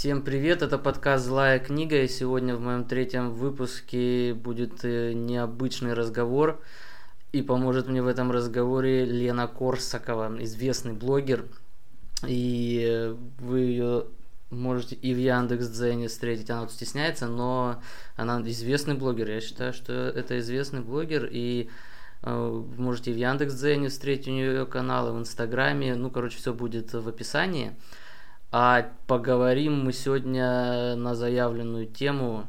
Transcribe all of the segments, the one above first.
Всем привет, это подкаст «Злая книга», и сегодня в моем третьем выпуске будет э, необычный разговор, и поможет мне в этом разговоре Лена Корсакова, известный блогер, и э, вы ее можете и в Яндекс.Дзене встретить, она тут стесняется, но она известный блогер, я считаю, что это известный блогер, и э, можете и в Яндекс.Дзене встретить у нее канал, и в Инстаграме, ну, короче, все будет в описании. А поговорим мы сегодня на заявленную тему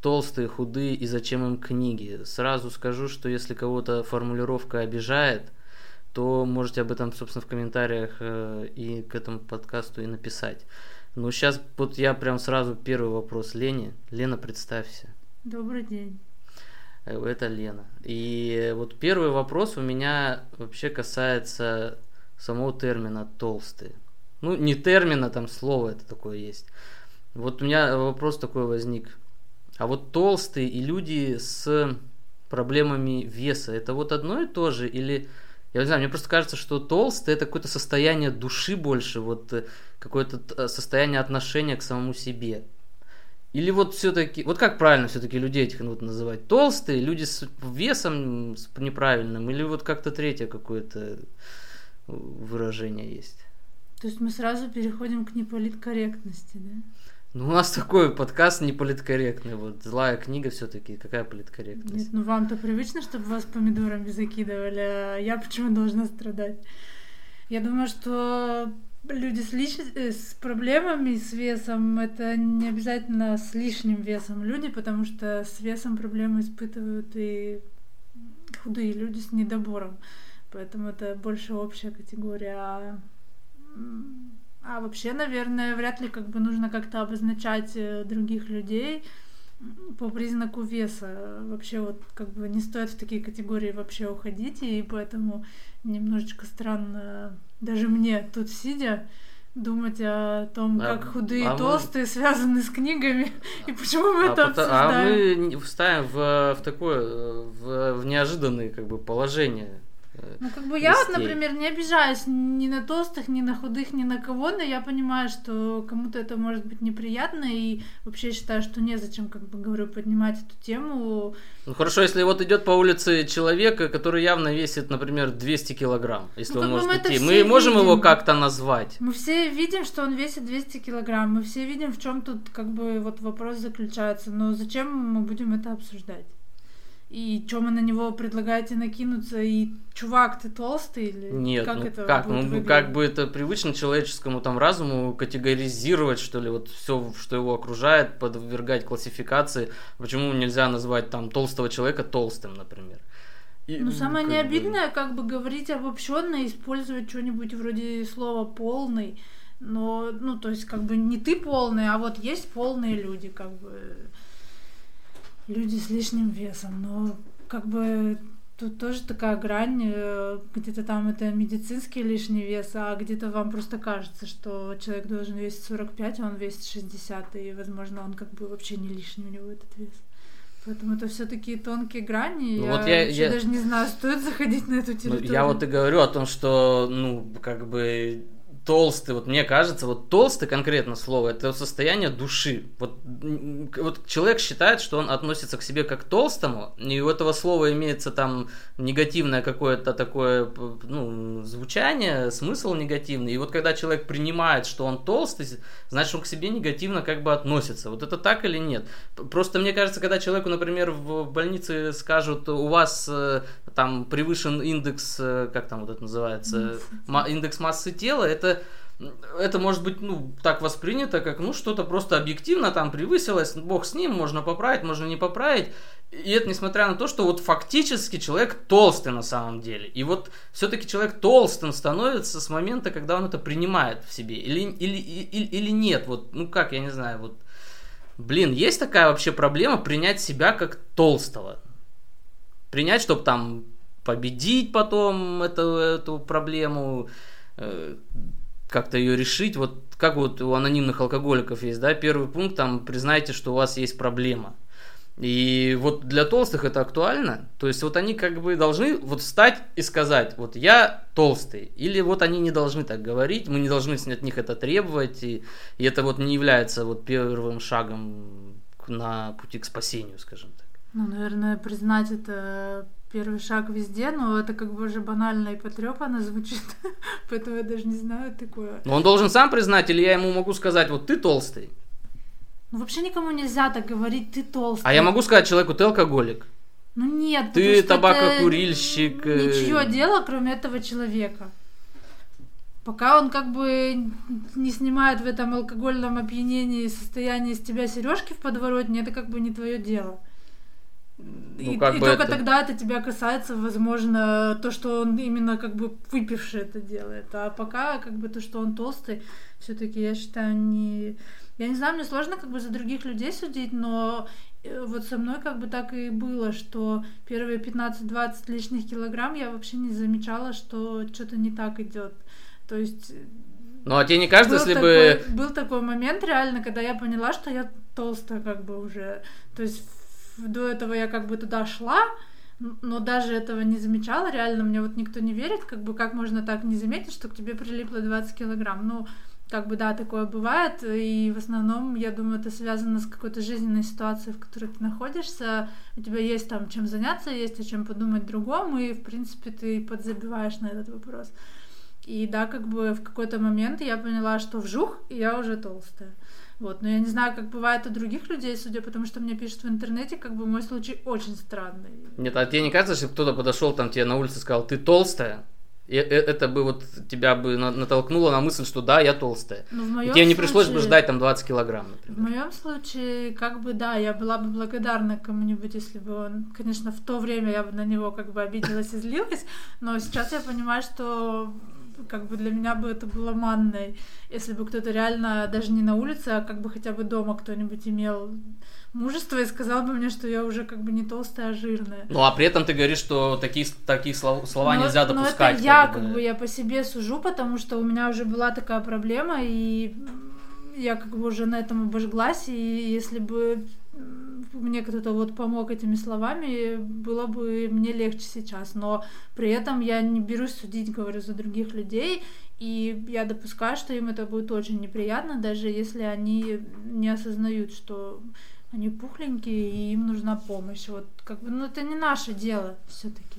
толстые, худые и зачем им книги. Сразу скажу, что если кого-то формулировка обижает, то можете об этом, собственно, в комментариях э, и к этому подкасту и написать. Ну, сейчас вот я прям сразу первый вопрос Лене. Лена, представься. Добрый день. Э, это Лена. И вот первый вопрос у меня вообще касается самого термина «толстый». Ну, не термина, там слово это такое есть. Вот у меня вопрос такой возник. А вот толстые и люди с проблемами веса, это вот одно и то же? Или, я не знаю, мне просто кажется, что толстый это какое-то состояние души больше, вот э, какое-то э, состояние отношения к самому себе. Или вот все-таки, вот как правильно все-таки людей этих вот называть? Толстые, люди с весом неправильным, или вот как-то третье какое-то выражение есть? То есть мы сразу переходим к неполиткорректности, да? Ну, у нас такой подкаст неполиткорректный. Вот злая книга все-таки. Какая политкорректность? Нет, ну вам-то привычно, чтобы вас помидорами закидывали, а я почему должна страдать? Я думаю, что люди с, лиш... Э, с проблемами с весом это не обязательно с лишним весом люди, потому что с весом проблемы испытывают и худые люди с недобором. Поэтому это больше общая категория. А а вообще, наверное, вряд ли как бы нужно как-то обозначать э, других людей по признаку веса. Вообще вот как бы не стоит в такие категории вообще уходить, и поэтому немножечко странно даже мне тут сидя думать о том, а, как худые а и толстые мы... связаны с книгами, и почему мы а это пото... обсуждаем. А мы вставим в, в такое, в, в неожиданное как бы положение ну, как бы я вот, например, не обижаюсь ни на толстых, ни на худых, ни на кого, но я понимаю, что кому-то это может быть неприятно, и вообще считаю, что незачем, как бы говорю, поднимать эту тему. Ну хорошо, если вот идет по улице человек, который явно весит, например, 200 килограмм, если ну, он может мы идти, мы можем видим. его как-то назвать? Мы все видим, что он весит 200 килограмм, мы все видим, в чем тут как бы вот вопрос заключается, но зачем мы будем это обсуждать? И что мы на него предлагаете накинуться? И чувак, ты толстый или Нет, как ну это как? Ну выглядеть? как бы это привычно человеческому там разуму категоризировать, что ли, вот все, что его окружает, подвергать классификации. Почему нельзя назвать там толстого человека толстым, например? И, ну, самое необидное, бы... как бы говорить обобщенно, использовать что-нибудь вроде слова полный. Но, ну, то есть, как бы не ты полный, а вот есть полные люди, как бы люди с лишним весом. Но как бы тут тоже такая грань, э, где-то там это медицинский лишний вес, а где-то вам просто кажется, что человек должен весить 45, а он весит 60, и, возможно, он как бы вообще не лишний у него этот вес. Поэтому это все такие тонкие грани. Ну, я, вот я, я даже не знаю, стоит заходить на эту территорию. Ну, я вот и говорю о том, что, ну, как бы толстый, вот мне кажется, вот толстый конкретно слово, это состояние души. Вот, вот человек считает, что он относится к себе как к толстому, и у этого слова имеется там негативное какое-то такое, ну, звучание, смысл негативный. И вот когда человек принимает, что он толстый, значит, он к себе негативно как бы относится. Вот это так или нет? Просто мне кажется, когда человеку, например, в больнице скажут, у вас э, там превышен индекс, э, как там вот это называется, индекс массы тела, это это может быть, ну, так воспринято, как, ну, что-то просто объективно там превысилось, бог с ним, можно поправить, можно не поправить. И это несмотря на то, что вот фактически человек толстый на самом деле. И вот все-таки человек толстым становится с момента, когда он это принимает в себе. Или, или, или, или нет, вот, ну как, я не знаю, вот. Блин, есть такая вообще проблема принять себя как толстого. Принять, чтобы там победить потом эту, эту проблему, э, как-то ее решить. Вот как вот у анонимных алкоголиков есть, да, первый пункт, там, признайте, что у вас есть проблема. И вот для толстых это актуально. То есть вот они как бы должны вот встать и сказать, вот я толстый. Или вот они не должны так говорить, мы не должны от них это требовать. И, и это вот не является вот первым шагом на пути к спасению, скажем так. Ну, наверное, признать это первый шаг везде, но это как бы уже банально и потрепанно звучит, поэтому я даже не знаю такое. Но он должен сам признать, или я ему могу сказать, вот ты толстый. Ну вообще никому нельзя так говорить, ты толстый. А я могу сказать человеку, ты алкоголик. Ну нет, ты табакокурильщик. Это ничего э, дела, кроме этого человека. Пока он как бы не снимает в этом алкогольном опьянении состояние из тебя сережки в подворотне, это как бы не твое дело. Ну, и, и только это... тогда это тебя касается, возможно, то, что он именно как бы выпивший это делает. А пока как бы то, что он толстый, все-таки я считаю не я не знаю, мне сложно как бы за других людей судить, но э, вот со мной как бы так и было, что первые 15-20 лишних килограмм я вообще не замечала, что что-то не так идет. То есть... Ну, а тебе не кажется, если такой, бы... Был такой момент реально, когда я поняла, что я толстая как бы уже. То есть до этого я как бы туда шла, но даже этого не замечала, реально мне вот никто не верит, как бы как можно так не заметить, что к тебе прилипло 20 килограмм. Ну, как бы, да, такое бывает, и в основном, я думаю, это связано с какой-то жизненной ситуацией, в которой ты находишься, у тебя есть там чем заняться, есть о чем подумать другому, и, в принципе, ты подзабиваешь на этот вопрос. И да, как бы в какой-то момент я поняла, что вжух, и я уже толстая. Вот, но я не знаю, как бывает у других людей, судя по тому, что мне пишут в интернете, как бы мой случай очень странный. Нет, а тебе не кажется, что кто-то подошел там тебе на улице и сказал, ты толстая? И э, это бы вот тебя бы натолкнуло на мысль, что да, я толстая. Ну, в моем и тебе не пришлось бы ждать там 20 килограмм, например. В моем случае, как бы да, я была бы благодарна кому-нибудь, если бы он, конечно, в то время я бы на него как бы обиделась и злилась, но сейчас я понимаю, что как бы для меня бы это было манной, если бы кто-то реально даже не на улице, а как бы хотя бы дома кто-нибудь имел мужество и сказал бы мне, что я уже как бы не толстая, а жирная. Ну а при этом ты говоришь, что такие, такие слова, слова но, нельзя допускать. Но это я как бы... как бы я по себе сужу, потому что у меня уже была такая проблема, и я как бы уже на этом обожглась, и если бы мне кто-то вот помог этими словами, было бы мне легче сейчас. Но при этом я не берусь судить, говорю, за других людей, и я допускаю, что им это будет очень неприятно, даже если они не осознают, что они пухленькие, и им нужна помощь. Вот как бы, ну это не наше дело все-таки.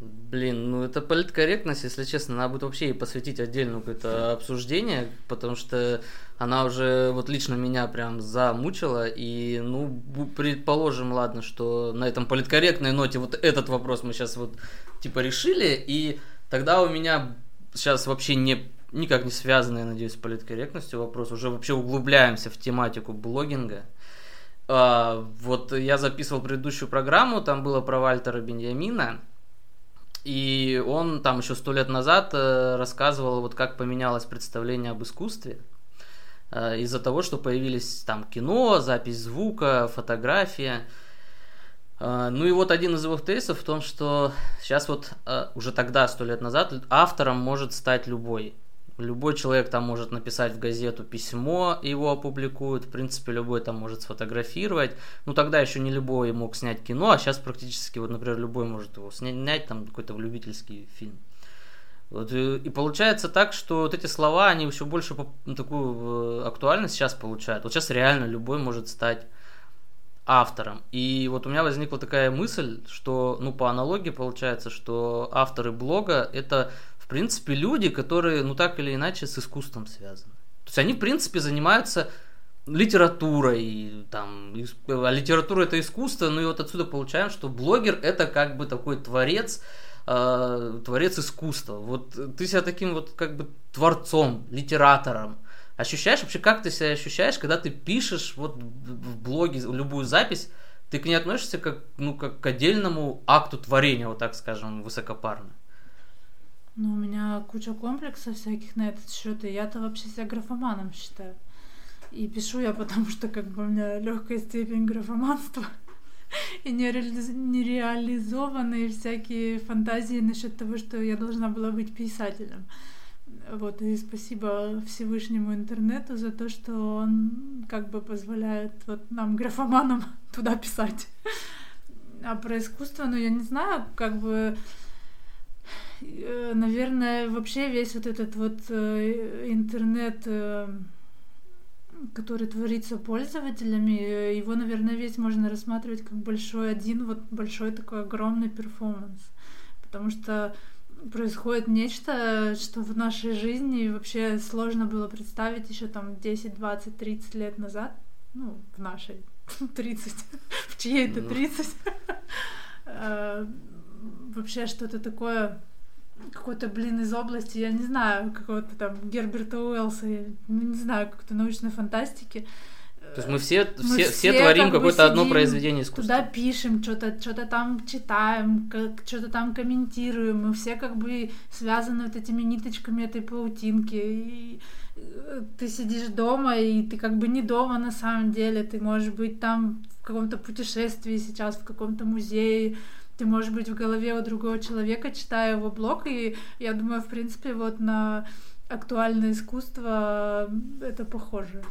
Блин, ну это политкорректность, если честно, надо будет вообще ей посвятить отдельное какое-то обсуждение, потому что она уже вот лично меня прям замучила, и ну предположим, ладно, что на этом политкорректной ноте вот этот вопрос мы сейчас вот типа решили, и тогда у меня сейчас вообще не никак не связанный, надеюсь, с политкорректностью вопрос, уже вообще углубляемся в тематику блогинга. А, вот я записывал предыдущую программу, там было про Вальтера Беньямина, и он там еще сто лет назад э, рассказывал, вот как поменялось представление об искусстве э, из-за того, что появились там кино, запись звука, фотография. Э, ну и вот один из его тезисов в том, что сейчас вот уже тогда, сто лет назад, автором может стать любой. Любой человек там может написать в газету письмо, его опубликуют. В принципе, любой там может сфотографировать. Ну, тогда еще не любой мог снять кино, а сейчас практически, вот, например, любой может его снять, там какой-то любительский фильм. Вот, и, и получается так, что вот эти слова, они еще больше ну, такую э, актуальность сейчас получают. Вот сейчас реально любой может стать автором. И вот у меня возникла такая мысль, что, ну, по аналогии получается, что авторы блога это принципе, люди, которые, ну так или иначе, с искусством связаны. То есть они, в принципе, занимаются литературой, там, а литература это искусство, ну и вот отсюда получаем, что блогер это как бы такой творец, э, творец искусства. Вот ты себя таким вот как бы творцом, литератором ощущаешь вообще, как ты себя ощущаешь, когда ты пишешь вот в блоге любую запись, ты к ней относишься как, ну, как к отдельному акту творения, вот так скажем, высокопарно. Ну, у меня куча комплексов всяких на этот счет, и я-то вообще себя графоманом считаю. И пишу я потому, что как бы у меня легкая степень графоманства и нереализованные всякие фантазии насчет того, что я должна была быть писателем. Вот, и спасибо Всевышнему интернету за то, что он как бы позволяет вот нам, графоманам, туда писать. А про искусство, ну, я не знаю, как бы наверное, вообще весь вот этот вот э, интернет, э, который творится пользователями, его, наверное, весь можно рассматривать как большой один, вот большой такой огромный перформанс. Потому что происходит нечто, что в нашей жизни вообще сложно было представить еще там 10, 20, 30 лет назад. Ну, в нашей 30, в чьей-то 30. А, вообще что-то такое какой-то, блин, из области, я не знаю, какого-то там Герберта Уэллса, ну, не знаю, какой-то научной фантастики. То есть мы все, мы все, все, все творим какое-то одно произведение искусства. Туда пишем, что-то что там читаем, как, что-то там комментируем. Мы все как бы связаны вот этими ниточками этой паутинки. И э, ты сидишь дома, и ты как бы не дома на самом деле. Ты можешь быть там в каком-то путешествии сейчас, в каком-то музее. Ты можешь быть в голове у другого человека, читая его блог. И я думаю, в принципе, вот на актуальное искусство это похоже.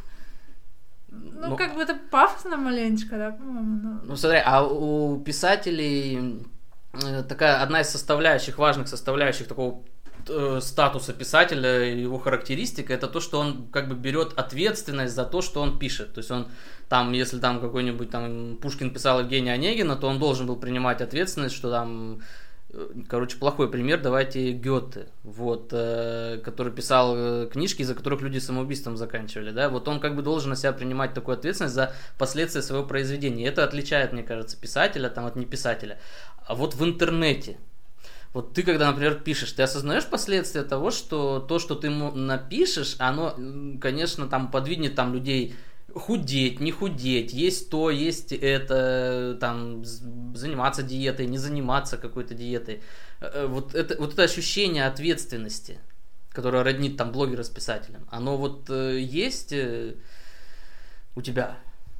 Ну, ну, как бы это пафосно маленечко, да, по-моему. Но... Ну, смотри, а у писателей э, такая одна из составляющих, важных составляющих такого э, статуса писателя, его характеристика, это то, что он как бы берет ответственность за то, что он пишет. То есть он там, если там какой-нибудь там Пушкин писал Евгения Онегина, то он должен был принимать ответственность, что там короче, плохой пример, давайте Гёте, вот, э, который писал э, книжки, из-за которых люди самоубийством заканчивали, да, вот он как бы должен на себя принимать такую ответственность за последствия своего произведения. Это отличает, мне кажется, писателя там от неписателя. А вот в интернете, вот ты, когда, например, пишешь, ты осознаешь последствия того, что то, что ты напишешь, оно, конечно, там подвинет там людей худеть, не худеть, есть то, есть это, там, заниматься диетой, не заниматься какой-то диетой. Э, э, вот это, вот это ощущение ответственности, которое роднит там блогера с писателем, оно вот э, есть у тебя?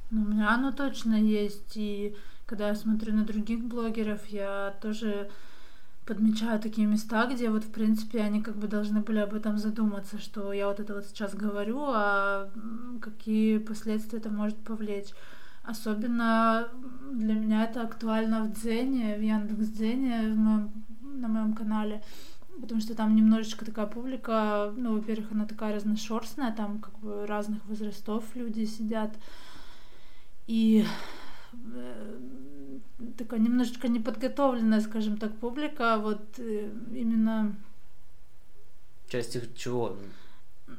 Ну, у меня оно точно есть, и когда я смотрю на других блогеров, я тоже подмечаю такие места, где вот, в принципе, они как бы должны были об этом задуматься, что я вот это вот сейчас говорю, а какие последствия это может повлечь. Особенно для меня это актуально в Дзене, в Яндекс Дзене, в моем, на моем канале, потому что там немножечко такая публика, ну, во-первых, она такая разношерстная, там как бы разных возрастов люди сидят, и э, такая немножечко неподготовленная, скажем так, публика, вот э, именно... В части чего?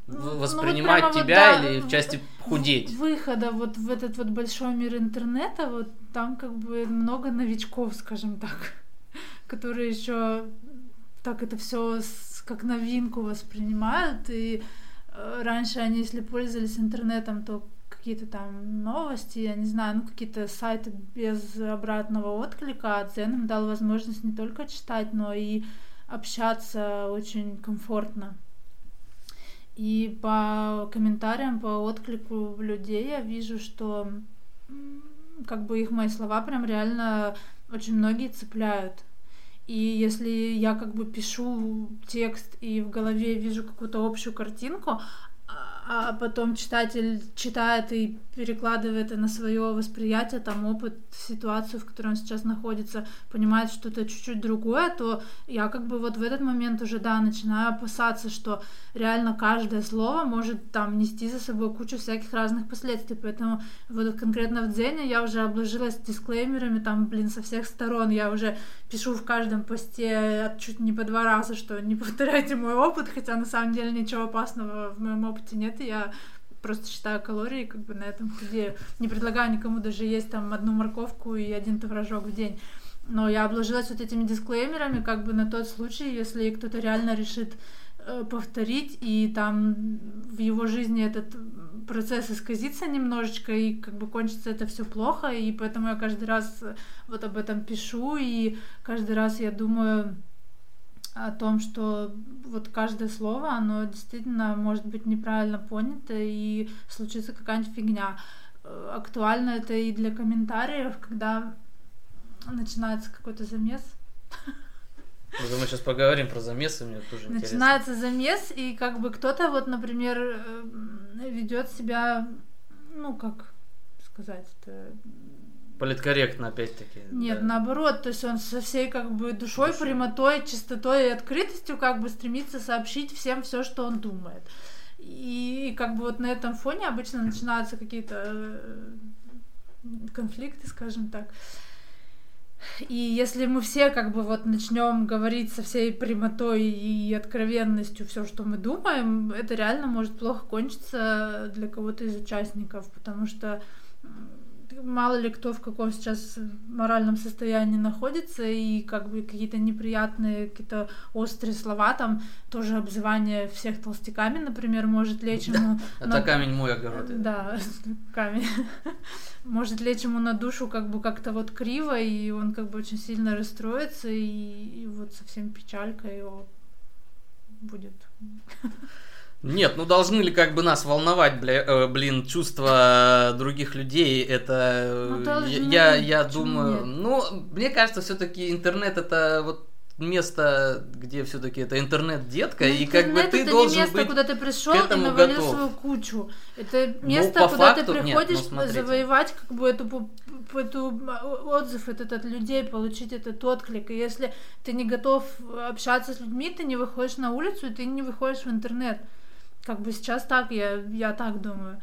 Ну, Воспринимать ну, вот тебя вот, да, или в части худеть? Выхода вот в этот вот большой мир интернета, вот там как бы много новичков, скажем так, которые еще так это все как новинку воспринимают, и э, раньше они, если пользовались интернетом, то какие-то там новости, я не знаю, ну какие-то сайты без обратного отклика, а Дзен им дал возможность не только читать, но и общаться очень комфортно. И по комментариям, по отклику людей я вижу, что как бы их мои слова прям реально очень многие цепляют. И если я как бы пишу текст и в голове вижу какую-то общую картинку, а потом читатель читает и перекладывает на свое восприятие, там опыт, ситуацию, в которой он сейчас находится, понимает что-то чуть-чуть другое, то я как бы вот в этот момент уже, да, начинаю опасаться, что реально каждое слово может там нести за собой кучу всяких разных последствий, поэтому вот конкретно в Дзене я уже обложилась дисклеймерами, там, блин, со всех сторон, я уже пишу в каждом посте чуть не по два раза, что не повторяйте мой опыт, хотя на самом деле ничего опасного в моем опыте нет, я просто считаю калории, как бы на этом худею. Не предлагаю никому даже есть там одну морковку и один творожок в день. Но я обложилась вот этими дисклеймерами, как бы на тот случай, если кто-то реально решит э, повторить, и там в его жизни этот процесс исказится немножечко, и как бы кончится это все плохо, и поэтому я каждый раз вот об этом пишу, и каждый раз я думаю, о том, что вот каждое слово, оно действительно может быть неправильно понято и случится какая-нибудь фигня. Э, актуально это и для комментариев, когда начинается какой-то замес. Ну, мы сейчас поговорим про замесы, мне тоже Начинается замес, и как бы кто-то вот, например, э, ведет себя, ну, как сказать это... Политкорректно, опять-таки. Нет, да. наоборот, то есть он со всей как бы душой, Душой. прямотой, чистотой и открытостью как бы стремится сообщить всем все, что он думает. И как бы вот на этом фоне обычно начинаются какие-то э, конфликты, скажем так. И если мы все как бы вот начнем говорить со всей прямотой и откровенностью все, что мы думаем, это реально может плохо кончиться для кого-то из участников, потому что мало ли кто в каком сейчас моральном состоянии находится, и как бы какие-то неприятные, какие-то острые слова, там тоже обзывание всех толстяками, например, может лечь ему... Это камень мой огород. Да, камень. Может лечь ему на душу как бы как-то вот криво, и он как бы очень сильно расстроится, и, и вот совсем печалька его будет. Нет, ну должны ли как бы нас волновать, бля, э, блин, чувства других людей? Это ну, должны, я, я думаю, нет? ну мне кажется, все-таки интернет это вот место, где все-таки это интернет-детка, ну, и как бы ты это должен не место, быть куда ты пришел и навалил готов. свою кучу. Это ну, место, ну, куда факту, ты приходишь нет, ну, завоевать как бы эту, эту отзыв этот от людей, получить этот отклик. И если ты не готов общаться с людьми, ты не выходишь на улицу, и ты не выходишь в интернет. Как бы сейчас так, я, я так думаю.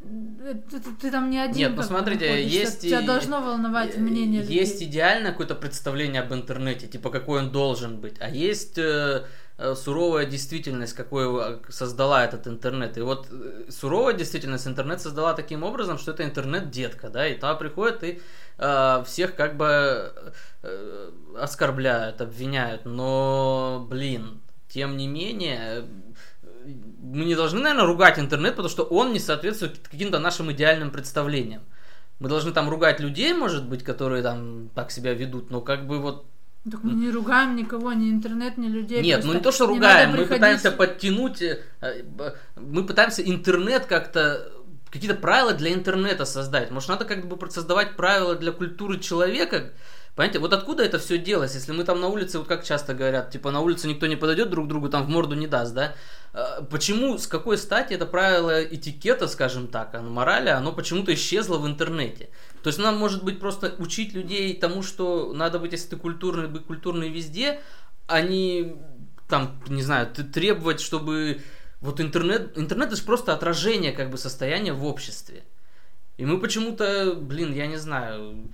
Ты, ты, ты там не один. Нет, посмотрите, есть... Тебя должно волновать мнение людей. Есть идеальное какое-то представление об интернете, типа какой он должен быть, а есть э, э суровая действительность, какую создала этот интернет. И вот э, суровая действительность интернет создала таким образом, что это интернет-детка, да, и та приходит и э, всех как бы э, оскорбляют, обвиняют, но, блин, тем не менее мы не должны, наверное, ругать интернет, потому что он не соответствует каким-то нашим идеальным представлениям. Мы должны там ругать людей, может быть, которые там так себя ведут, но как бы вот так мы не ругаем никого, ни интернет, ни людей. Нет, ну не то, что ругаем, мы приходить... пытаемся подтянуть, э, мы пытаемся интернет как-то какие-то правила для интернета создать. Может, надо как бы создавать правила для культуры человека, Понимаете, вот откуда это все делось, если мы там на улице, вот как часто говорят, типа на улице никто не подойдет друг другу, там в морду не даст, да? А, почему, с какой стати это правило этикета, скажем так, морали, оно почему-то исчезло в интернете? То есть нам, может быть, просто учить людей тому, что надо быть, если ты культурный, быть культурный везде, а не, там, не знаю, требовать, чтобы... Вот интернет, интернет это же просто отражение как бы состояния в обществе. И мы почему-то, блин, я не знаю,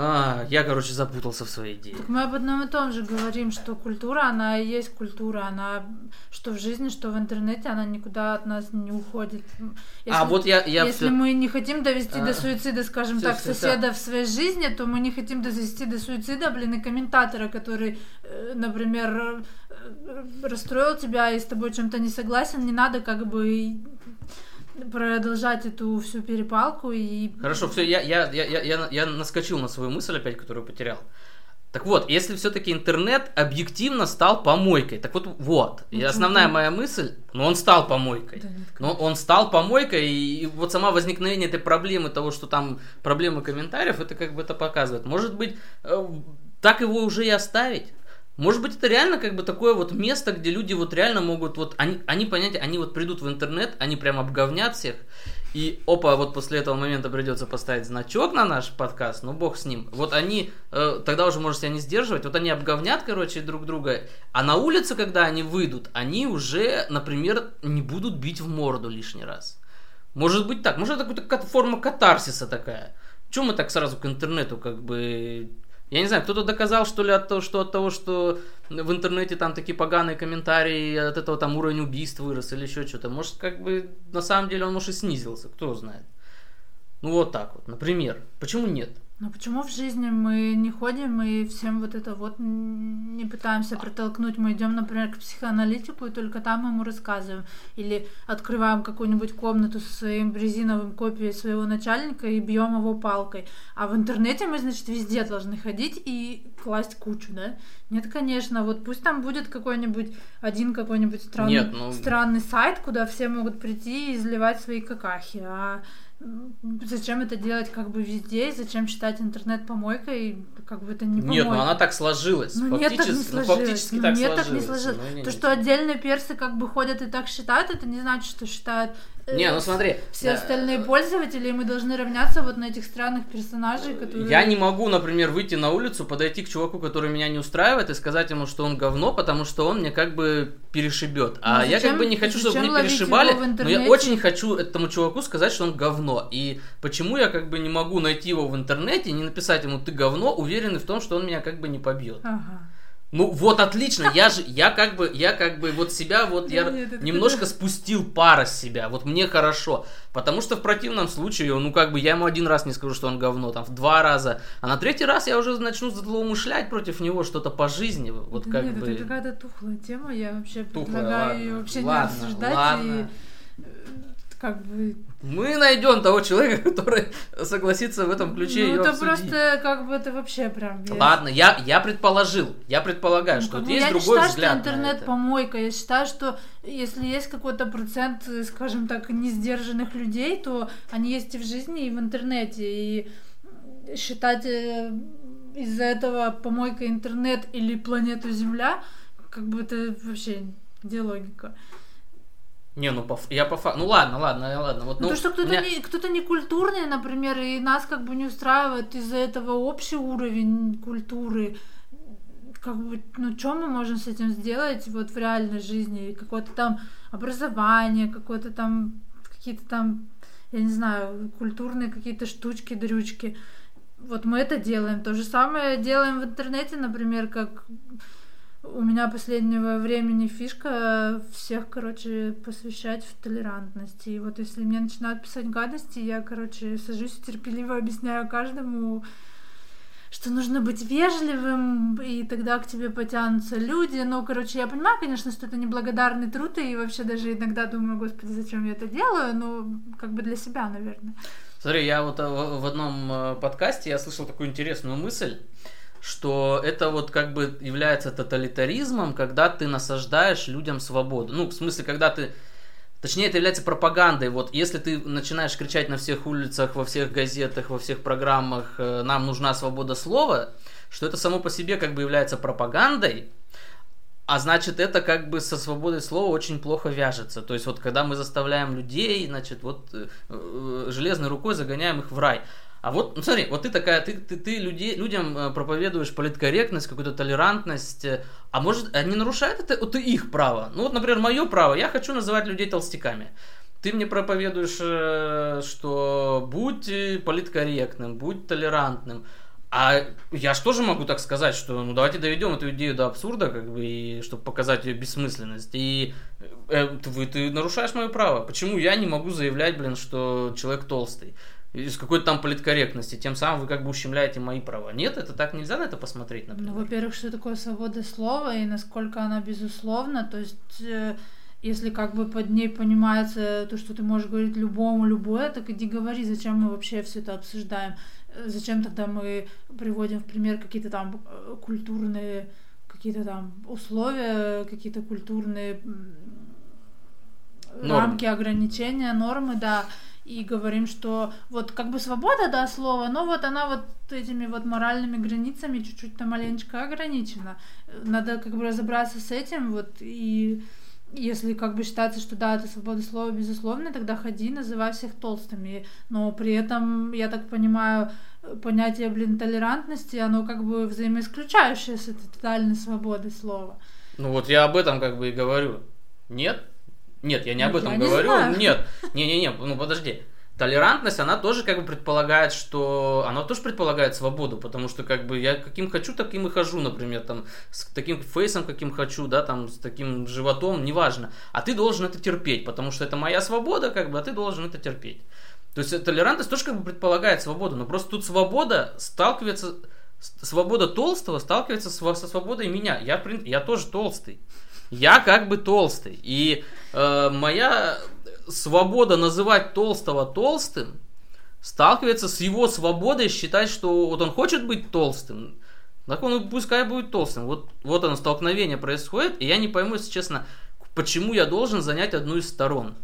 а, я, короче, запутался в своей идее. Так мы об одном и том же говорим, что культура, она и есть культура, она что в жизни, что в интернете, она никуда от нас не уходит. Если, а вот я, я если все... мы не хотим довести а, до суицида, скажем все, так, все, соседа все. в своей жизни, то мы не хотим довести до суицида, блин, и комментатора, который, э, например, э, расстроил тебя и с тобой чем-то не согласен, не надо как бы продолжать эту всю перепалку и... Хорошо, все, я, я, я, я, я наскочил на свою мысль опять, которую потерял. Так вот, если все-таки интернет объективно стал помойкой, так вот, вот, и основная моя мысль, ну он стал помойкой, да, нет, но он стал помойкой, и, и вот сама возникновение этой проблемы, того, что там проблемы комментариев, это как бы это показывает. Может быть, э, так его уже и оставить? Может быть, это реально как бы такое вот место, где люди вот реально могут вот, они, они понятия, они вот придут в интернет, они прям обговнят всех, и опа, вот после этого момента придется поставить значок на наш подкаст, ну бог с ним. Вот они, э, тогда уже можешь себя не сдерживать, вот они обговнят, короче, друг друга, а на улице, когда они выйдут, они уже, например, не будут бить в морду лишний раз. Может быть так, может это какая-то форма катарсиса такая. Чем мы так сразу к интернету как бы я не знаю, кто-то доказал, что ли, от того, что от того, что в интернете там такие поганые комментарии, от этого там уровень убийств вырос или еще что-то. Может, как бы на самом деле он, может, и снизился, кто знает. Ну вот так вот, например. Почему нет? Но почему в жизни мы не ходим и всем вот это вот не пытаемся протолкнуть? Мы идем, например, к психоаналитику и только там ему рассказываем. Или открываем какую-нибудь комнату со своим резиновым копией своего начальника и бьем его палкой. А в интернете мы, значит, везде должны ходить и класть кучу, да? Нет, конечно, вот пусть там будет какой-нибудь один какой-нибудь странный, Нет, ну... странный сайт, куда все могут прийти и изливать свои какахи, а зачем это делать как бы везде, зачем читать интернет помойкой, как бы это не помойка. Нет, ну она так сложилась. Ну, нет, так не Фактически, ну, сложилось. фактически Ну, так нет, так сложилось. не сложилось. Ну, не- То, не- что отдельные персы как бы ходят и так считают, это не значит, что считают Не, ну смотри. все э, остальные пользователи, и мы должны равняться вот на этих странных персонажей, которые... Я не могу, например, выйти на улицу, подойти к чуваку, который меня не устраивает, и сказать ему, что он говно, потому что он мне как бы перешибет. А Ну, я зачем- как бы не хочу, чтобы мне перешибали, но я очень хочу этому чуваку сказать, что он говно. И почему я как бы не могу найти его в интернете, не написать ему ты говно, уверенный в том, что он меня как бы не побьет. Ага. Ну вот отлично, я же, я как бы, я как бы вот себя вот я Нет, немножко спустил пара с себя, вот мне хорошо, потому что в противном случае, ну как бы я ему один раз не скажу, что он говно, там в два раза, а на третий раз я уже начну злоумышлять против него что-то по жизни, вот Да как нет, бы. это какая-то тухлая тема, я вообще Тухлая, предлагаю ладно. ее вообще Ладно, не обсуждать ладно. и э, как бы... Мы найдем того человека, который согласится в этом ключе ну, ее это обсудить. просто как бы это вообще прям... я- Ладно, я, я предположил, я предполагаю, Ну, что есть я не другой считаю, взгляд что интернет помойка. Я считаю, что если есть какой-то процент, скажем так, несдержанных людей, то они есть и в жизни, и в интернете. И считать э, из-за этого помойка интернет или планету Земля, как бы это вообще где логика? Не, ну по, я по факту. Ну ладно, ладно, ладно. Вот, Ну, ну, то, что у кто-то меня- не, кто-то не культурный, например, и нас как бы не устраивает из-за этого общий уровень культуры. Как бы, ну, что мы можем с этим сделать вот в реальной жизни? Какое-то там образование, какое-то там, какие-то там, я не знаю, культурные какие-то штучки, дрючки. Вот мы это делаем. То же самое делаем в интернете, например, как у меня последнего времени фишка всех, короче, посвящать в толерантности. И вот если мне начинают писать гадости, я, короче, сажусь и терпеливо объясняю каждому, что нужно быть вежливым, и тогда к тебе потянутся люди. Ну, короче, я понимаю, конечно, что это неблагодарный труд, и вообще даже иногда думаю, господи, зачем я это делаю, ну, как бы для себя, наверное. Смотри, я вот э, в в одном э, подкасте я слышал такую интересную мысль, что это вот как бы является тоталитаризмом, когда ты насаждаешь людям свободу. Ну, в смысле, когда ты... Точнее, это является пропагандой. Вот если ты начинаешь кричать на всех улицах, во всех газетах, во всех программах э, «нам нужна свобода слова», что это само по себе как бы является пропагандой, а значит, это как бы со свободой слова очень плохо вяжется. То есть вот когда мы заставляем людей, значит, вот э, э, железной рукой загоняем их в рай. А вот, ну смотри, вот ты такая, ты, ты, ты людей, людям э, проповедуешь политкорректность, какую-то толерантность, э, а может, не нарушает это, это их право? Ну вот, например, мое право, я хочу называть людей толстяками. Ты мне проповедуешь, э, что будь политкорректным, будь толерантным. А я же тоже могу так сказать, что ну давайте доведем эту идею до абсурда, как бы, и чтобы показать ее бессмысленность. И э, ты, ты нарушаешь мое право. Почему я не могу заявлять, блин, что человек толстый? Из какой-то там политкорректности. Тем самым вы как бы ущемляете мои права. Нет, это так нельзя на это посмотреть, например. Ну, во-первых, что такое свобода слова и насколько она безусловна. То есть, э, если как бы под ней понимается то, что ты можешь говорить любому любое, так иди говори, зачем мы вообще все это обсуждаем. Э, Зачем тогда мы приводим в пример какие-то там э, культурные какие-то там условия, какие-то культурные Нормы. рамки, ограничения, нормы, да, и говорим, что вот как бы свобода, да, слова, но вот она вот этими вот моральными границами чуть-чуть-то маленечко ограничена. Надо как бы разобраться с этим, вот, и если как бы считается, что да, это свобода слова безусловно, тогда ходи, называй всех толстыми. Но при этом, я так понимаю, понятие, блин, толерантности, оно как бы взаимоисключающее с этой тотальной свободой слова. Ну вот я об этом как бы и говорю. Нет? Нет, я не об Я этом не говорю. знаю. Нет. Не-не-не, ну подожди. Толерантность, она тоже как бы предполагает, что... Она тоже предполагает свободу, потому что как бы я каким хочу, таким и хожу, например, там, с таким фейсом, каким хочу, да, там, с таким животом, неважно. А ты должен это терпеть, потому что это моя свобода, как бы, а ты должен это терпеть. То есть э, толерантность тоже как бы предполагает свободу, но просто тут свобода сталкивается... Свобода толстого сталкивается со свободой меня. Я, я тоже толстый. Я как бы толстый. И э, моя свобода называть толстого толстым сталкивается с его свободой считать, что вот он хочет быть толстым, так он пускай будет толстым. Вот, вот оно, столкновение происходит, и я не пойму, если честно, почему я должен занять одну из сторон.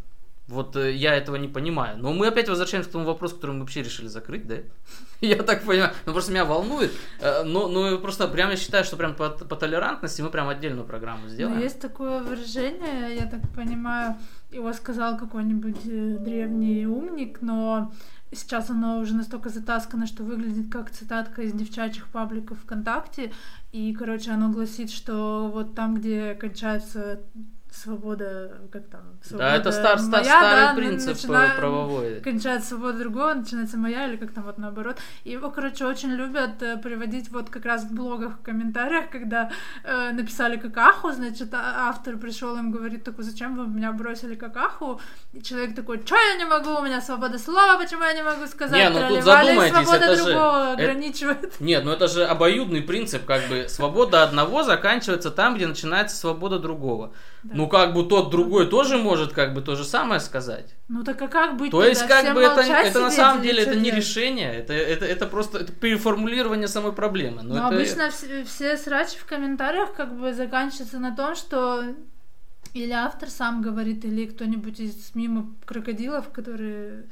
Вот э, я этого не понимаю. Но мы опять возвращаемся к тому вопросу, который мы вообще решили закрыть, да? я так понимаю. Ну, просто меня волнует. Э, но, но просто прям я считаю, что прям по, по толерантности мы прям отдельную программу сделаем. Но есть такое выражение, я так понимаю, его сказал какой-нибудь э, древний умник, но сейчас оно уже настолько затаскано, что выглядит как цитатка из девчачьих пабликов ВКонтакте. И, короче, оно гласит, что вот там, где кончается свобода, как там, свобода Да, это стар, моя, старый да, принцип начинаем- правовой. кончается свобода другого, начинается моя, или как там вот наоборот. И его, короче, очень любят э, приводить вот как раз в блогах, в комментариях, когда э, написали какаху, значит, а- автор пришел им говорит такой, зачем вы меня бросили какаху? И человек такой, что я не могу, у меня свобода слова, почему я не могу сказать? Не, ну тут задумайтесь, свобода это же- другого это- ограничивает. Нет, ну это же обоюдный принцип, как бы свобода одного заканчивается там, где начинается свобода другого. Да. Ну как бы тот другой тоже может как бы то же самое сказать. Ну так а как быть То есть тогда? как Всем бы это, это на самом деле это не решение, это, это, это просто это переформулирование самой проблемы. Но Но это- обычно все, все срачи в комментариях как бы заканчиваются на том, что или автор сам говорит, или кто-нибудь из мимо крокодилов, которые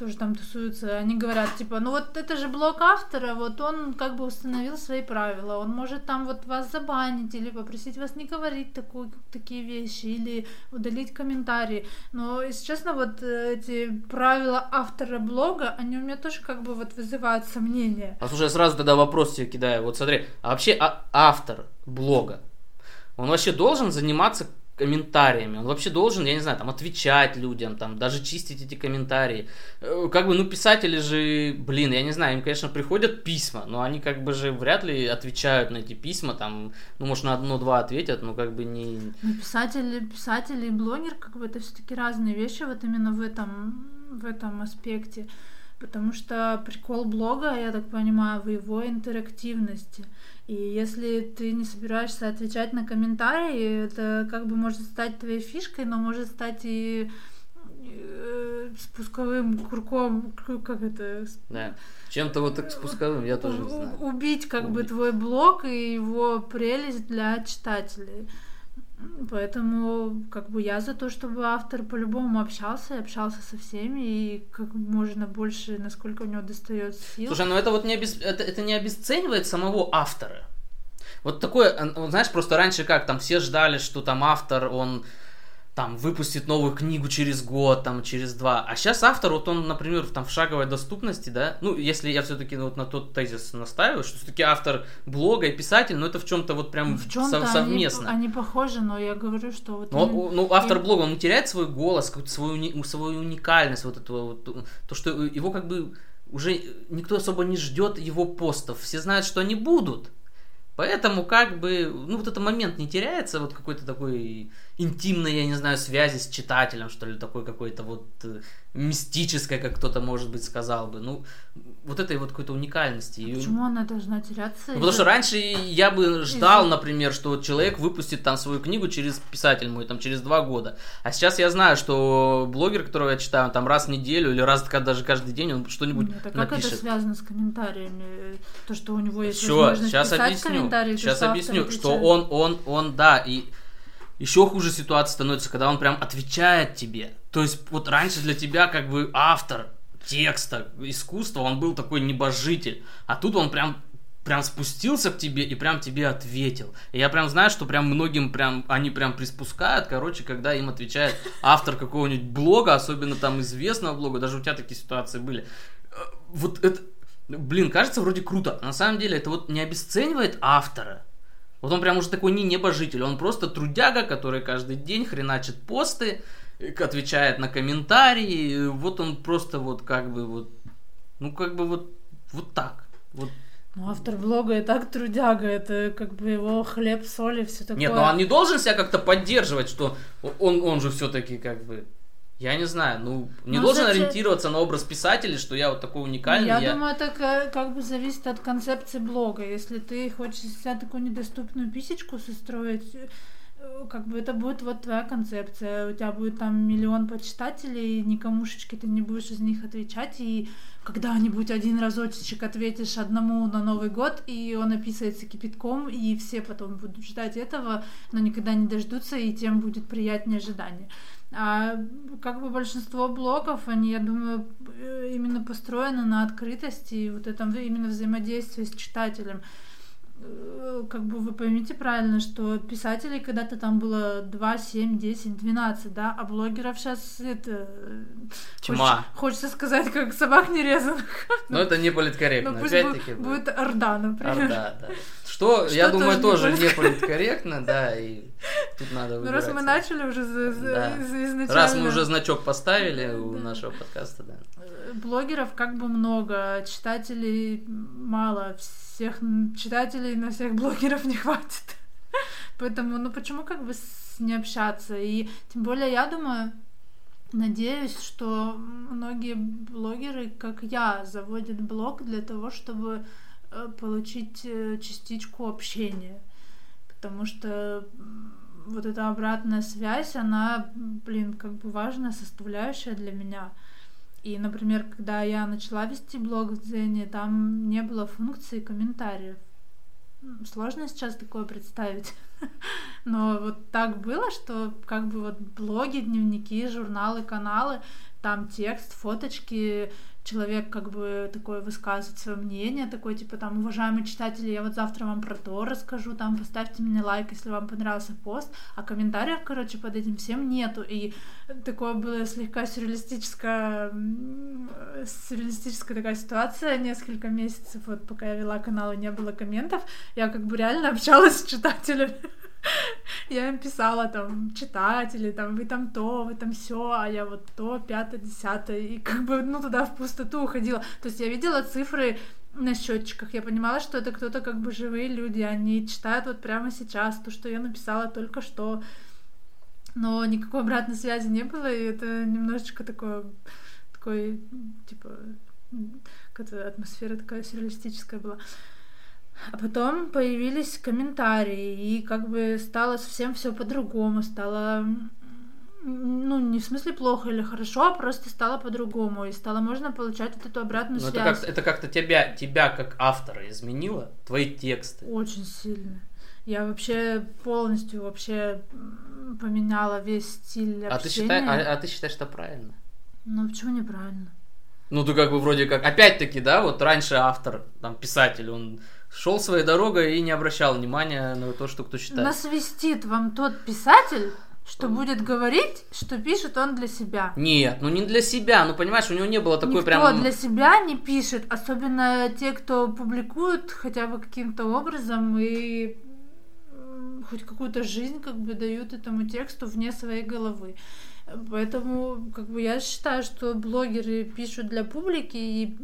тоже там тусуются, они говорят, типа, ну вот это же блог автора, вот он как бы установил свои правила, он может там вот вас забанить или попросить вас не говорить такую, такие вещи, или удалить комментарии. Но, если честно, вот э, эти правила автора блога, они у меня тоже как бы вот вызывают сомнения. А слушай, я сразу тогда вопрос тебе кидаю. Вот смотри, а вообще а- автор блога, он вообще должен заниматься комментариями, он вообще должен, я не знаю, там отвечать людям, там даже чистить эти комментарии. Э, Как бы, ну, писатели же, блин, я не знаю, им, конечно, приходят письма, но они как бы же вряд ли отвечают на эти письма, там, ну, может, на одно-два ответят, но как бы не... Ну, писатель, писатель и блогер, как бы это все-таки разные вещи, вот именно в этом, в этом аспекте. Потому что прикол блога, я так понимаю, в его интерактивности. И если ты не собираешься отвечать на комментарии, это как бы может стать твоей фишкой, но может стать и э, спусковым курком, как это, Да. Чем-то вот так спусковым, я тоже знаю. убить как бы Убить. твой блог и его прелесть для читателей. Поэтому как бы я за то, чтобы автор по-любому общался, и общался со всеми, и как можно больше, насколько у него достает сил. Слушай, ну это вот не, обес- это, это не обесценивает самого автора. Вот такое, э, вот знаешь, просто раньше как, там все ждали, что там автор, он там выпустит новую книгу через год, там через два. А сейчас автор, вот он, например, там в шаговой доступности, да, ну, если я все-таки вот на тот тезис настаиваю, что все-таки автор блога и писатель, ну, это в чем-то вот прям в чем-то сов- совместно. Они, они похожи, но я говорю, что вот Но, именно- ну, автор им- блога, он теряет свой голос, какую-то свою, свою уникальность, вот эту вот, то, что его как бы уже никто особо не ждет его постов, все знают, что они будут. Поэтому как бы, ну вот этот момент не теряется, вот какой-то такой интимной, я не знаю, связи с читателем, что ли, такой какой-то вот э, мистической, как кто-то, может быть, сказал бы. Ну, вот этой вот какой-то уникальности. И- Почему она должна теряться? ну, потому что раньше я бы ждал, например, что человек выпустит там свою книгу через писатель мой, там через два года. А сейчас я знаю, что блогер, которого я читаю, там раз в неделю или раз даже каждый день он что-нибудь Нет, а как это напишет. связано с комментариями? То, что у него есть Все, возможность сейчас писать объясню. комментарии, Сейчас объясню, что он, он, он, да, и еще хуже ситуация становится, когда он прям отвечает тебе. То есть вот раньше для тебя как бы автор текста, искусства, он был такой небожитель, а тут он прям прям спустился к тебе и прям тебе ответил. И я прям знаю, что прям многим прям они прям приспускают, короче, когда им отвечает автор какого-нибудь блога, особенно там известного блога, даже у тебя такие ситуации были. Э, Вот это, блин, кажется вроде круто. А на самом деле это вот не обесценивает автора. Вот он прям уже такой не небожитель, он просто трудяга, который каждый день хреначит посты, отвечает на комментарии, э, вот он просто вот как бы вот, ну как бы вот, вот так. Вот. Ну, автор блога и так трудяга, это как бы его хлеб, соль и все такое. Нет, но он не должен себя как-то поддерживать, что он, он же все-таки как бы, я не знаю, ну, не Ну, должен кстати- ориентироваться на образ писателя, что я вот такой уникальный. Я, я- думаю, это ка- как бы зависит от концепции блога. Если ты хочешь себя такую недоступную писечку состроить, э, как бы это будет вот твоя концепция. У тебя будет там миллион почитателей, никомушечки ты не будешь из них отвечать, и когда-нибудь один разочек ответишь одному на Новый год, и он описывается кипятком, и все потом будут ждать этого, но никогда не дождутся, и тем будет приятнее ожидание. А как бы большинство блогов, они, я думаю, э, именно построены на открытости и вот этом именно взаимодействии с читателем. Э, как бы вы поймите правильно, что писателей когда-то там было 2, 7, 10, 12, да, а блогеров сейчас это... Тьма. Хочется, хочется сказать, как собак нерезанных. Но это не политкорректно, Ну опять-таки. бу- будет Орда, например. Орда, да. Что, я Что думаю, тоже не политкорректно, да, и тут надо Ну, выбирать. раз мы начали уже за- за- Да. из- изначально... Раз мы уже значок поставили у нашего подкаста, да. Э, Блогеров как бы много, читателей мало, всех читателей на всех блогеров не хватит. Поэтому, ну почему как бы не общаться? И тем более я думаю, надеюсь, что многие блогеры, как я, заводят блог для того, чтобы э, получить э, частичку общения. Потому что вот эта обратная связь, она, блин, как бы важная составляющая для меня. И, например, когда я начала вести блог в Дзене, там не было функции комментариев. Сложно сейчас такое представить. Но вот так было, что как бы вот блоги, дневники, журналы, каналы, там текст, фоточки, человек как бы такой высказывает свое мнение, такой типа там, уважаемые читатели, я вот завтра вам про то расскажу, там поставьте мне лайк, если вам понравился пост, а комментариев, короче, под этим всем нету, и такое было слегка сюрреалистическая, сюрреалистическая такая ситуация. Несколько месяцев, вот пока я вела канал и не было комментов, я как бы реально общалась с читателями. Я им писала там, читатели, там, вы там то, вы там все, а я вот то, пятое, десятое, и как бы, ну, туда в пустоту уходила. То есть я видела цифры на счетчиках, я понимала, что это кто-то как бы живые люди, они читают вот прямо сейчас то, что я написала только что, но никакой обратной связи не было, и это немножечко такое, такой, типа, какая-то атмосфера такая сюрреалистическая была. А потом появились комментарии, и как бы стало совсем все по-другому, стало ну, не в смысле плохо или хорошо, а просто стало по-другому, и стало можно получать вот эту обратную Ну, это связь. как-то, это как-то тебя, тебя как автора изменило, твои тексты. Очень сильно. Я вообще полностью вообще поменяла весь стиль общения. А ты, считай, а, а ты считаешь, что правильно? Ну, почему неправильно? Ну, ты как бы вроде как, опять-таки, да, вот раньше автор, там, писатель, он шел своей дорогой и не обращал внимания на то, что кто читает. Насвистит вам тот писатель, что будет говорить, что пишет он для себя. Нет, ну не для себя, ну понимаешь, у него не было такой Никто прям... для себя не пишет, особенно те, кто публикуют хотя бы каким-то образом и хоть какую-то жизнь как бы дают этому тексту вне своей головы. Поэтому как бы я считаю, что блогеры пишут для публики и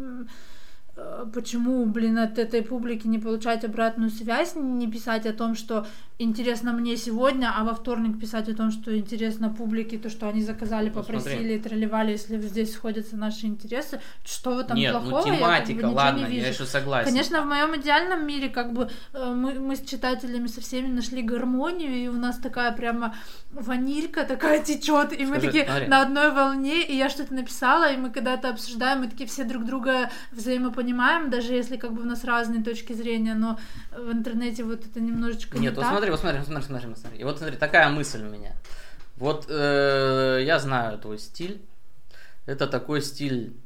почему, блин, от этой публики не получать обратную связь, не писать о том, что интересно мне сегодня, а во вторник писать о том, что интересно публике, то, что они заказали, Ну, попросили тролливали, если здесь сходятся наши интересы. Что в этом Нет, плохого? ну Я как бы тематика, ладно, не я вижу. еще согласен. Конечно, в моем идеальном мире как бы э, мы, мы с читателями со всеми нашли гармонию, и у нас такая прямо ванилька такая течет, и мы Скажи, такие смотри. на одной волне, и я что-то написала, и мы когда это обсуждаем, мы такие все друг друга взаимопонимаем, даже если как бы у нас разные точки зрения, но в интернете вот это немножечко Нет, не вот так. смотри, вот смотри, смотри, смотри, смотри. И вот смотри, такая мысль у меня. Вот э, я знаю твой стиль. Это такой стиль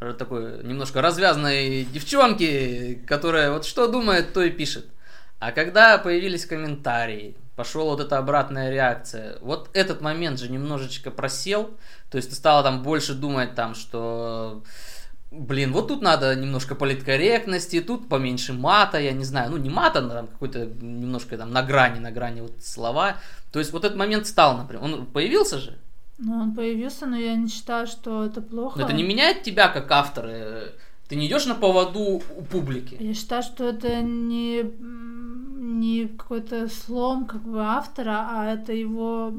э, такой немножко развязанной девчонки, которая вот что думает, то и пишет. А когда появились комментарии, пошла вот эта обратная реакция, вот этот момент же немножечко просел, то есть ты стала там больше думать там, что блин, вот тут надо немножко политкорректности, тут поменьше мата, я не знаю, ну не мата, но там какой-то немножко там на грани, на грани вот слова. То есть вот этот момент стал, например, он появился же, Ну, он появился, но я не считаю, что это плохо. но это не меняет тебя как автора, ты не идешь на поводу у публики. Я считаю, что это не, не какой-то слом как бы автора, а это его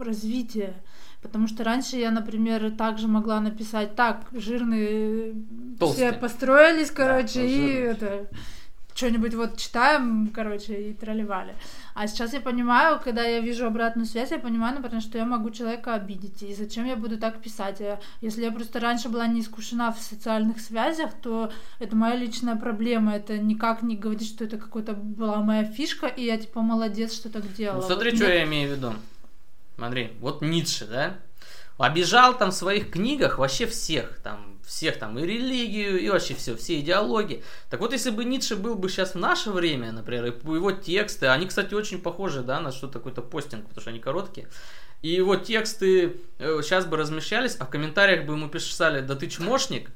развитие. Потому что раньше я, например, также могла написать так, жирные Толстые. все построились, короче, Да, и это что-нибудь вот читаем, короче, и тролливали. А сейчас я понимаю, когда я вижу обратную связь, я понимаю, например, что я могу человека обидеть. И зачем я буду так писать? Я- Если я просто раньше была не искушена в социальных связях, то это моя личная проблема. Это никак не говорит, что это какой-то была моя фишка, и я типа молодец, что так делала. Ну, смотри, Вот что мне- я имею в виду. Смотри, вот Ницше, да? Обижал там в своих книгах вообще всех, там, всех там, и религию, и вообще все, все идеологии. Так вот, если бы Ницше был бы сейчас в наше время, например, и его тексты, они, кстати, очень похожи, да, на что-то, какой-то постинг, потому что они короткие, и его тексты э, сейчас бы размещались, а в комментариях бы ему писали, да ты чмошник,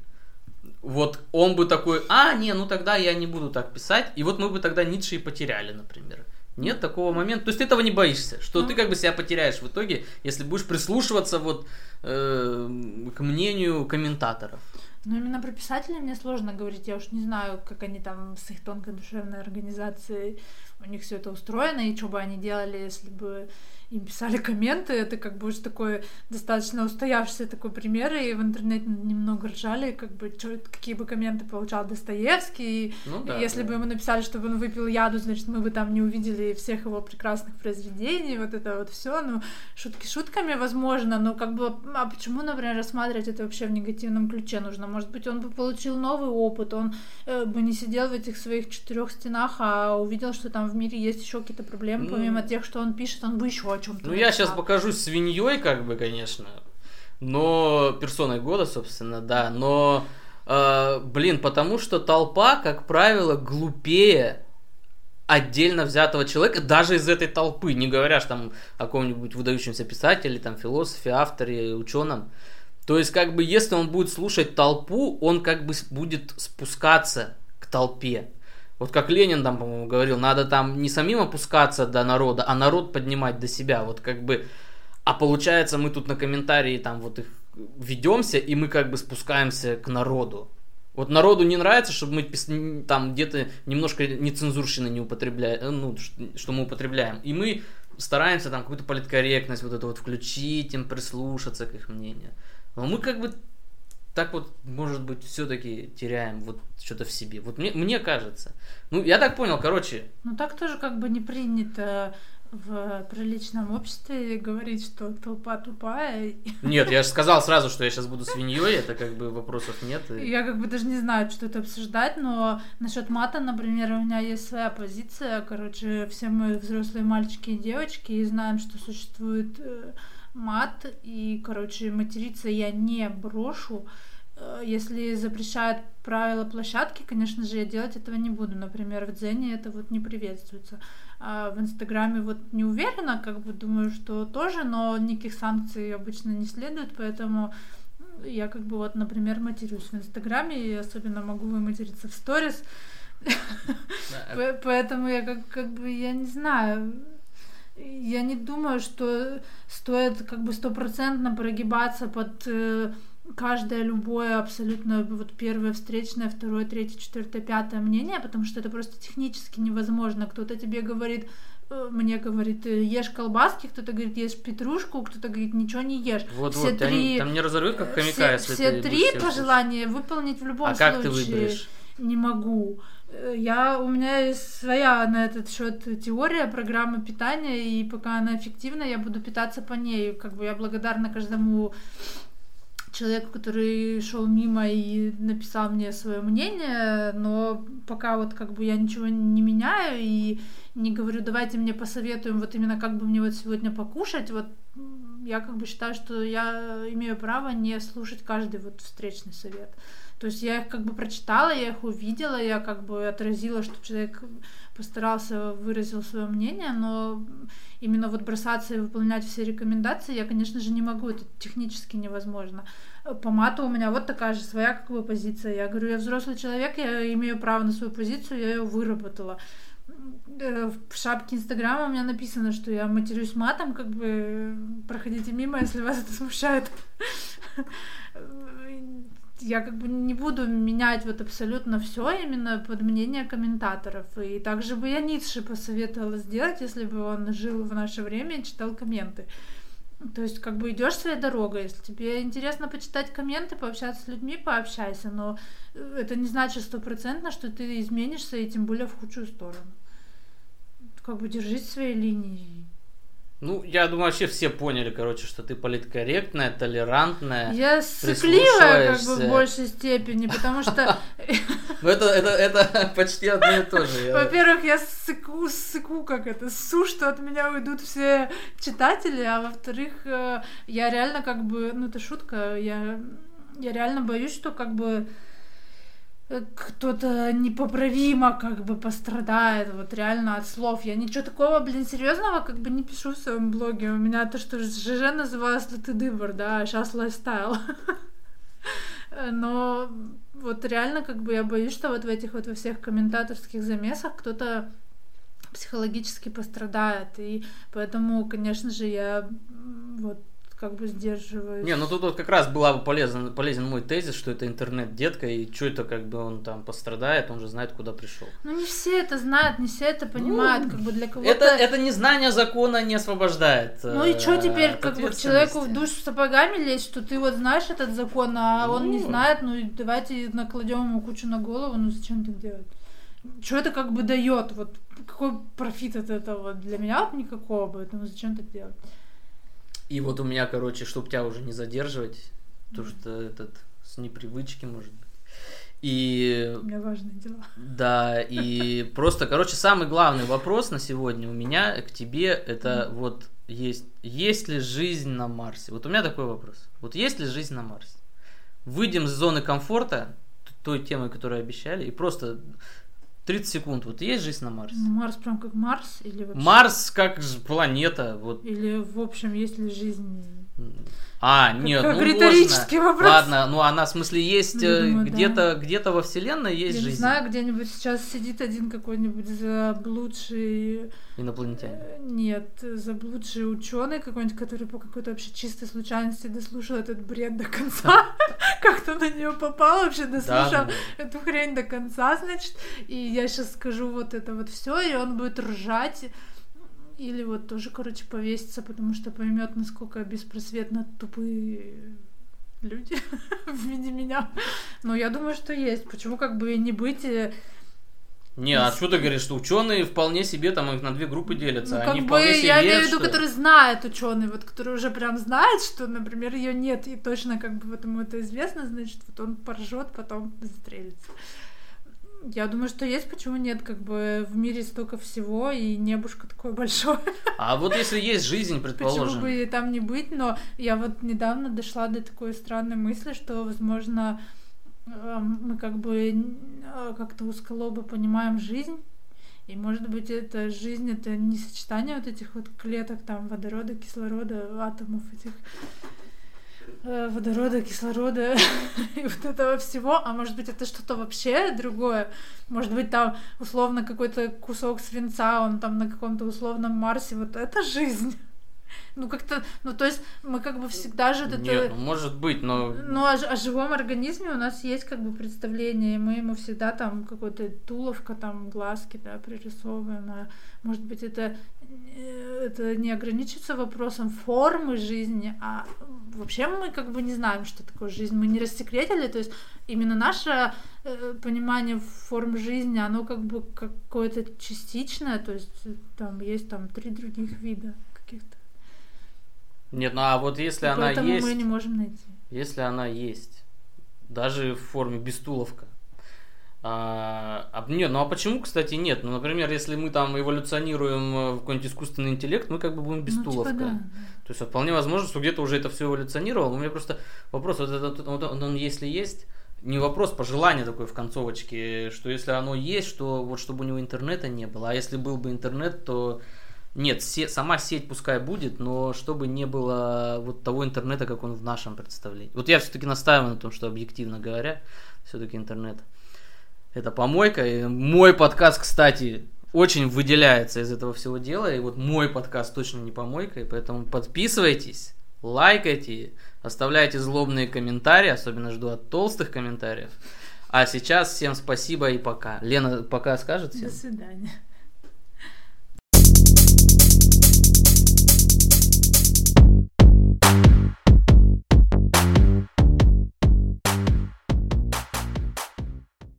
вот он бы такой, а, не, ну тогда я не буду так писать, и вот мы бы тогда Ницше и потеряли, например. Нет такого момента. То есть ты этого не боишься, что ну. ты как бы себя потеряешь в итоге, если будешь прислушиваться вот э, к мнению комментаторов. Ну, именно про писателей мне сложно говорить. Я уж не знаю, как они там с их тонкой душевной организацией, у них все это устроено, и что бы они делали, если бы им писали комменты, это как бы уже такой достаточно устоявшийся такой пример, и в интернете немного ржали, как бы, чё, какие бы комменты получал Достоевский, ну, да, если да. бы ему написали, чтобы он выпил яду, значит, мы бы там не увидели всех его прекрасных произведений, вот это вот все, ну, шутки шутками, возможно, но как бы, а почему, например, рассматривать это вообще в негативном ключе нужно? Может быть, он бы получил новый опыт, он э, бы не сидел в этих своих четырех стенах, а увидел, что там в мире есть еще какие-то проблемы, ну, помимо тех, что он пишет, он бы еще о чем-то. Ну, я сейчас покажу свиньей, как бы, конечно. Но персоной года, собственно, да. Но, э, блин, потому что толпа, как правило, глупее отдельно взятого человека, даже из этой толпы, не говоря там о каком-нибудь выдающемся писателе, там, философе, авторе, ученом. То есть, как бы, если он будет слушать толпу, он как бы будет спускаться к толпе. Вот как Ленин там, по-моему, говорил, надо там не самим опускаться до народа, а народ поднимать до себя. Вот как бы... А получается, мы тут на комментарии там вот их ведемся, и мы как бы спускаемся к народу. Вот народу не нравится, чтобы мы там где-то немножко нецензурщины не употребляем, ну, что мы употребляем. И мы стараемся там какую-то политкорректность вот эту вот включить, им прислушаться к их мнению. Но мы как бы так вот, может быть, все-таки теряем вот что-то в себе. Вот мне, мне кажется. Ну, я так понял, короче. Ну, так тоже как бы не принято в приличном обществе говорить, что толпа тупая. Нет, я же сказал сразу, что я сейчас буду свиньей, это как бы вопросов нет. Я как бы даже не знаю, что это обсуждать, но насчет мата, например, у меня есть своя позиция. Короче, все мы взрослые мальчики и девочки и знаем, что существует э, мат, и, короче, материться я не брошу. Э, если запрещают правила площадки, конечно же, я делать этого не буду. Например, в Дзене это вот не приветствуется. А в Инстаграме вот не уверена, как бы думаю, что тоже, но никаких санкций обычно не следует, поэтому я как бы вот, например, матерюсь в Инстаграме, и особенно могу выматериться в сторис. Поэтому я как, как бы, я не знаю, я не думаю, что стоит как бы стопроцентно прогибаться под э, каждое любое абсолютно вот первое встречное, второе, третье, четвертое, пятое мнение, потому что это просто технически невозможно. Кто-то тебе говорит, э, мне говорит, «Э, ешь колбаски, кто-то говорит, ешь петрушку, кто-то говорит, ничего не ешь. Вот, все вот, три, там не разорвут, как хомяка, все, если все три пожелания выполнить в любом а случае. А как ты выберешь? Не могу. Я, у меня есть своя на этот счет теория программы питания, и пока она эффективна, я буду питаться по ней. Как бы я благодарна каждому человеку, который шел мимо и написал мне свое мнение, но пока вот как бы я ничего не меняю и не говорю, давайте мне посоветуем вот именно как бы мне вот сегодня покушать, вот я как бы считаю, что я имею право не слушать каждый вот встречный совет. То есть я их как бы прочитала, я их увидела, я как бы отразила, что человек постарался, выразил свое мнение, но именно вот бросаться и выполнять все рекомендации я, конечно же, не могу, это технически невозможно. По мату у меня вот такая же своя как бы позиция. Я говорю, я взрослый человек, я имею право на свою позицию, я ее выработала. Э, в шапке Инстаграма у меня написано, что я матерюсь матом, как бы проходите мимо, если вас это смущает я как бы не буду менять вот абсолютно все именно под мнение комментаторов. И также бы я Ницше посоветовала сделать, если бы он жил в наше время и читал комменты. То есть, как бы идешь своей дорогой. Если тебе интересно почитать комменты, пообщаться с людьми, пообщайся. Но это не значит стопроцентно, что ты изменишься, и тем более в худшую сторону. Как бы держись своей линии. Ну, я думаю, вообще все поняли, короче, что ты политкорректная, толерантная. Я сыкливая, как бы, в большей степени, потому что... Ну это, это, это почти одно и то же. Во-первых, я сыку, сыку, как это, су, что от меня уйдут все читатели, а во-вторых, э, я реально как бы, ну это шутка, я, я реально боюсь, что как бы кто-то непоправимо как бы пострадает вот реально от слов. Я ничего такого, блин, серьезного как бы не пишу в своем блоге. У меня то, что ЖЖ называлось «Ты дыбор», да, а сейчас лайфстайл. Но вот реально как бы я боюсь, что вот в этих вот во всех комментаторских замесах кто-то психологически пострадает. И поэтому, конечно же, я вот как бы сдерживаюсь. Не, ну тут вот как раз была бы полезен, полезен мой тезис, что это интернет-детка, и что это как бы он там пострадает, он же знает, куда пришел. Ну не все это знают, не все это понимают, ну, как бы для кого-то... Это, это незнание закона не освобождает. Ну и что теперь, как бы человеку в душу сапогами лезть, что ты вот знаешь этот закон, а ну... он не знает, ну и давайте накладем ему кучу на голову, ну зачем так делать? Что это как бы дает? Вот какой профит от этого? Для меня вот никакого, поэтому зачем так делать? И вот у меня, короче, чтобы тебя уже не задерживать, потому что этот с непривычки, может быть. И... У меня важные дела. Да, и просто, короче, самый главный вопрос на сегодня у меня к тебе, это вот есть, есть ли жизнь на Марсе? Вот у меня такой вопрос. Вот есть ли жизнь на Марсе? Выйдем из зоны комфорта, той темы, которую обещали, и просто 30 секунд. Вот есть жизнь на Марсе? Ну, Марс прям как Марс или вообще? Марс как планета. Вот. Или в общем, есть ли жизнь? А, нет, как, ну риторический можно. вопрос. Ладно, ну она в смысле есть ну, где-то да. где-то во вселенной есть Я жизнь. Не знаю, где-нибудь сейчас сидит один какой-нибудь заблудший инопланетянин. Э, нет, заблудший ученый какой-нибудь, который по какой-то вообще чистой случайности дослушал этот бред до конца. Как-то на нее попал, вообще дослушал эту хрень до конца, значит. И я сейчас скажу вот это вот все, и он будет ржать или вот тоже, короче, повеситься, потому что поймет, насколько беспросветно тупые люди в виде меня. Но я думаю, что есть. Почему как бы не быть э, не, а что ты говоришь, что ученые вполне себе там их на две группы делятся. Ну, как Они бы, вполне себе я имею в виду, что... который знает ученый, вот который уже прям знает, что, например, ее нет, и точно как бы вот ему это известно, значит, вот он поржет, потом застрелится. Я думаю, что есть, почему нет, как бы в мире столько всего, и небушка такое большое. А вот если есть жизнь, предположим. Почему бы там не быть, но я вот недавно дошла до такой странной мысли, что, возможно, эм, мы как бы э, как-то узколобо понимаем жизнь, и, может быть, эта жизнь — это не сочетание вот этих вот клеток, там, водорода, кислорода, атомов этих водорода, кислорода и вот этого всего, а может быть это что-то вообще другое, может быть там условно какой-то кусок свинца, он там на каком-то условном Марсе, вот это жизнь. Ну, как-то, ну, то есть мы как бы всегда же... Это... Нет, ну, может быть, но... Ну, о, о живом организме у нас есть как бы представление, и мы ему всегда там какой-то туловка, там глазки, да, пририсовываем, а может быть это, э, это не ограничится вопросом формы жизни, а вообще мы как бы не знаем, что такое жизнь, мы не рассекретили, то есть именно наше э, понимание форм жизни, оно как бы какое-то частичное, то есть там есть там три других вида каких-то. Нет, ну а вот если И она поэтому есть... мы не можем найти. Если она есть, даже в форме бестуловка, а, нет, ну а почему, кстати, нет? Ну, например, если мы там эволюционируем э, в какой-нибудь искусственный интеллект, мы как бы будем бестуловка. Ну, типа, да. То есть вполне возможно, что где-то уже это все эволюционировало. У меня просто вопрос, вот этот, вот он, он если есть, не вопрос, пожелание такое в концовочке, что если оно есть, что вот чтобы у него интернета не было, а если был бы интернет, то нет, се, сама сеть пускай будет, но чтобы не было вот того интернета, как он в нашем представлении. Вот я все-таки настаиваю на том, что объективно говоря, все-таки интернет это помойка. И мой подкаст, кстати, очень выделяется из этого всего дела. И вот мой подкаст точно не помойка, и поэтому подписывайтесь, лайкайте, оставляйте злобные комментарии, особенно жду от толстых комментариев. А сейчас всем спасибо и пока. Лена пока скажет всем? До свидания.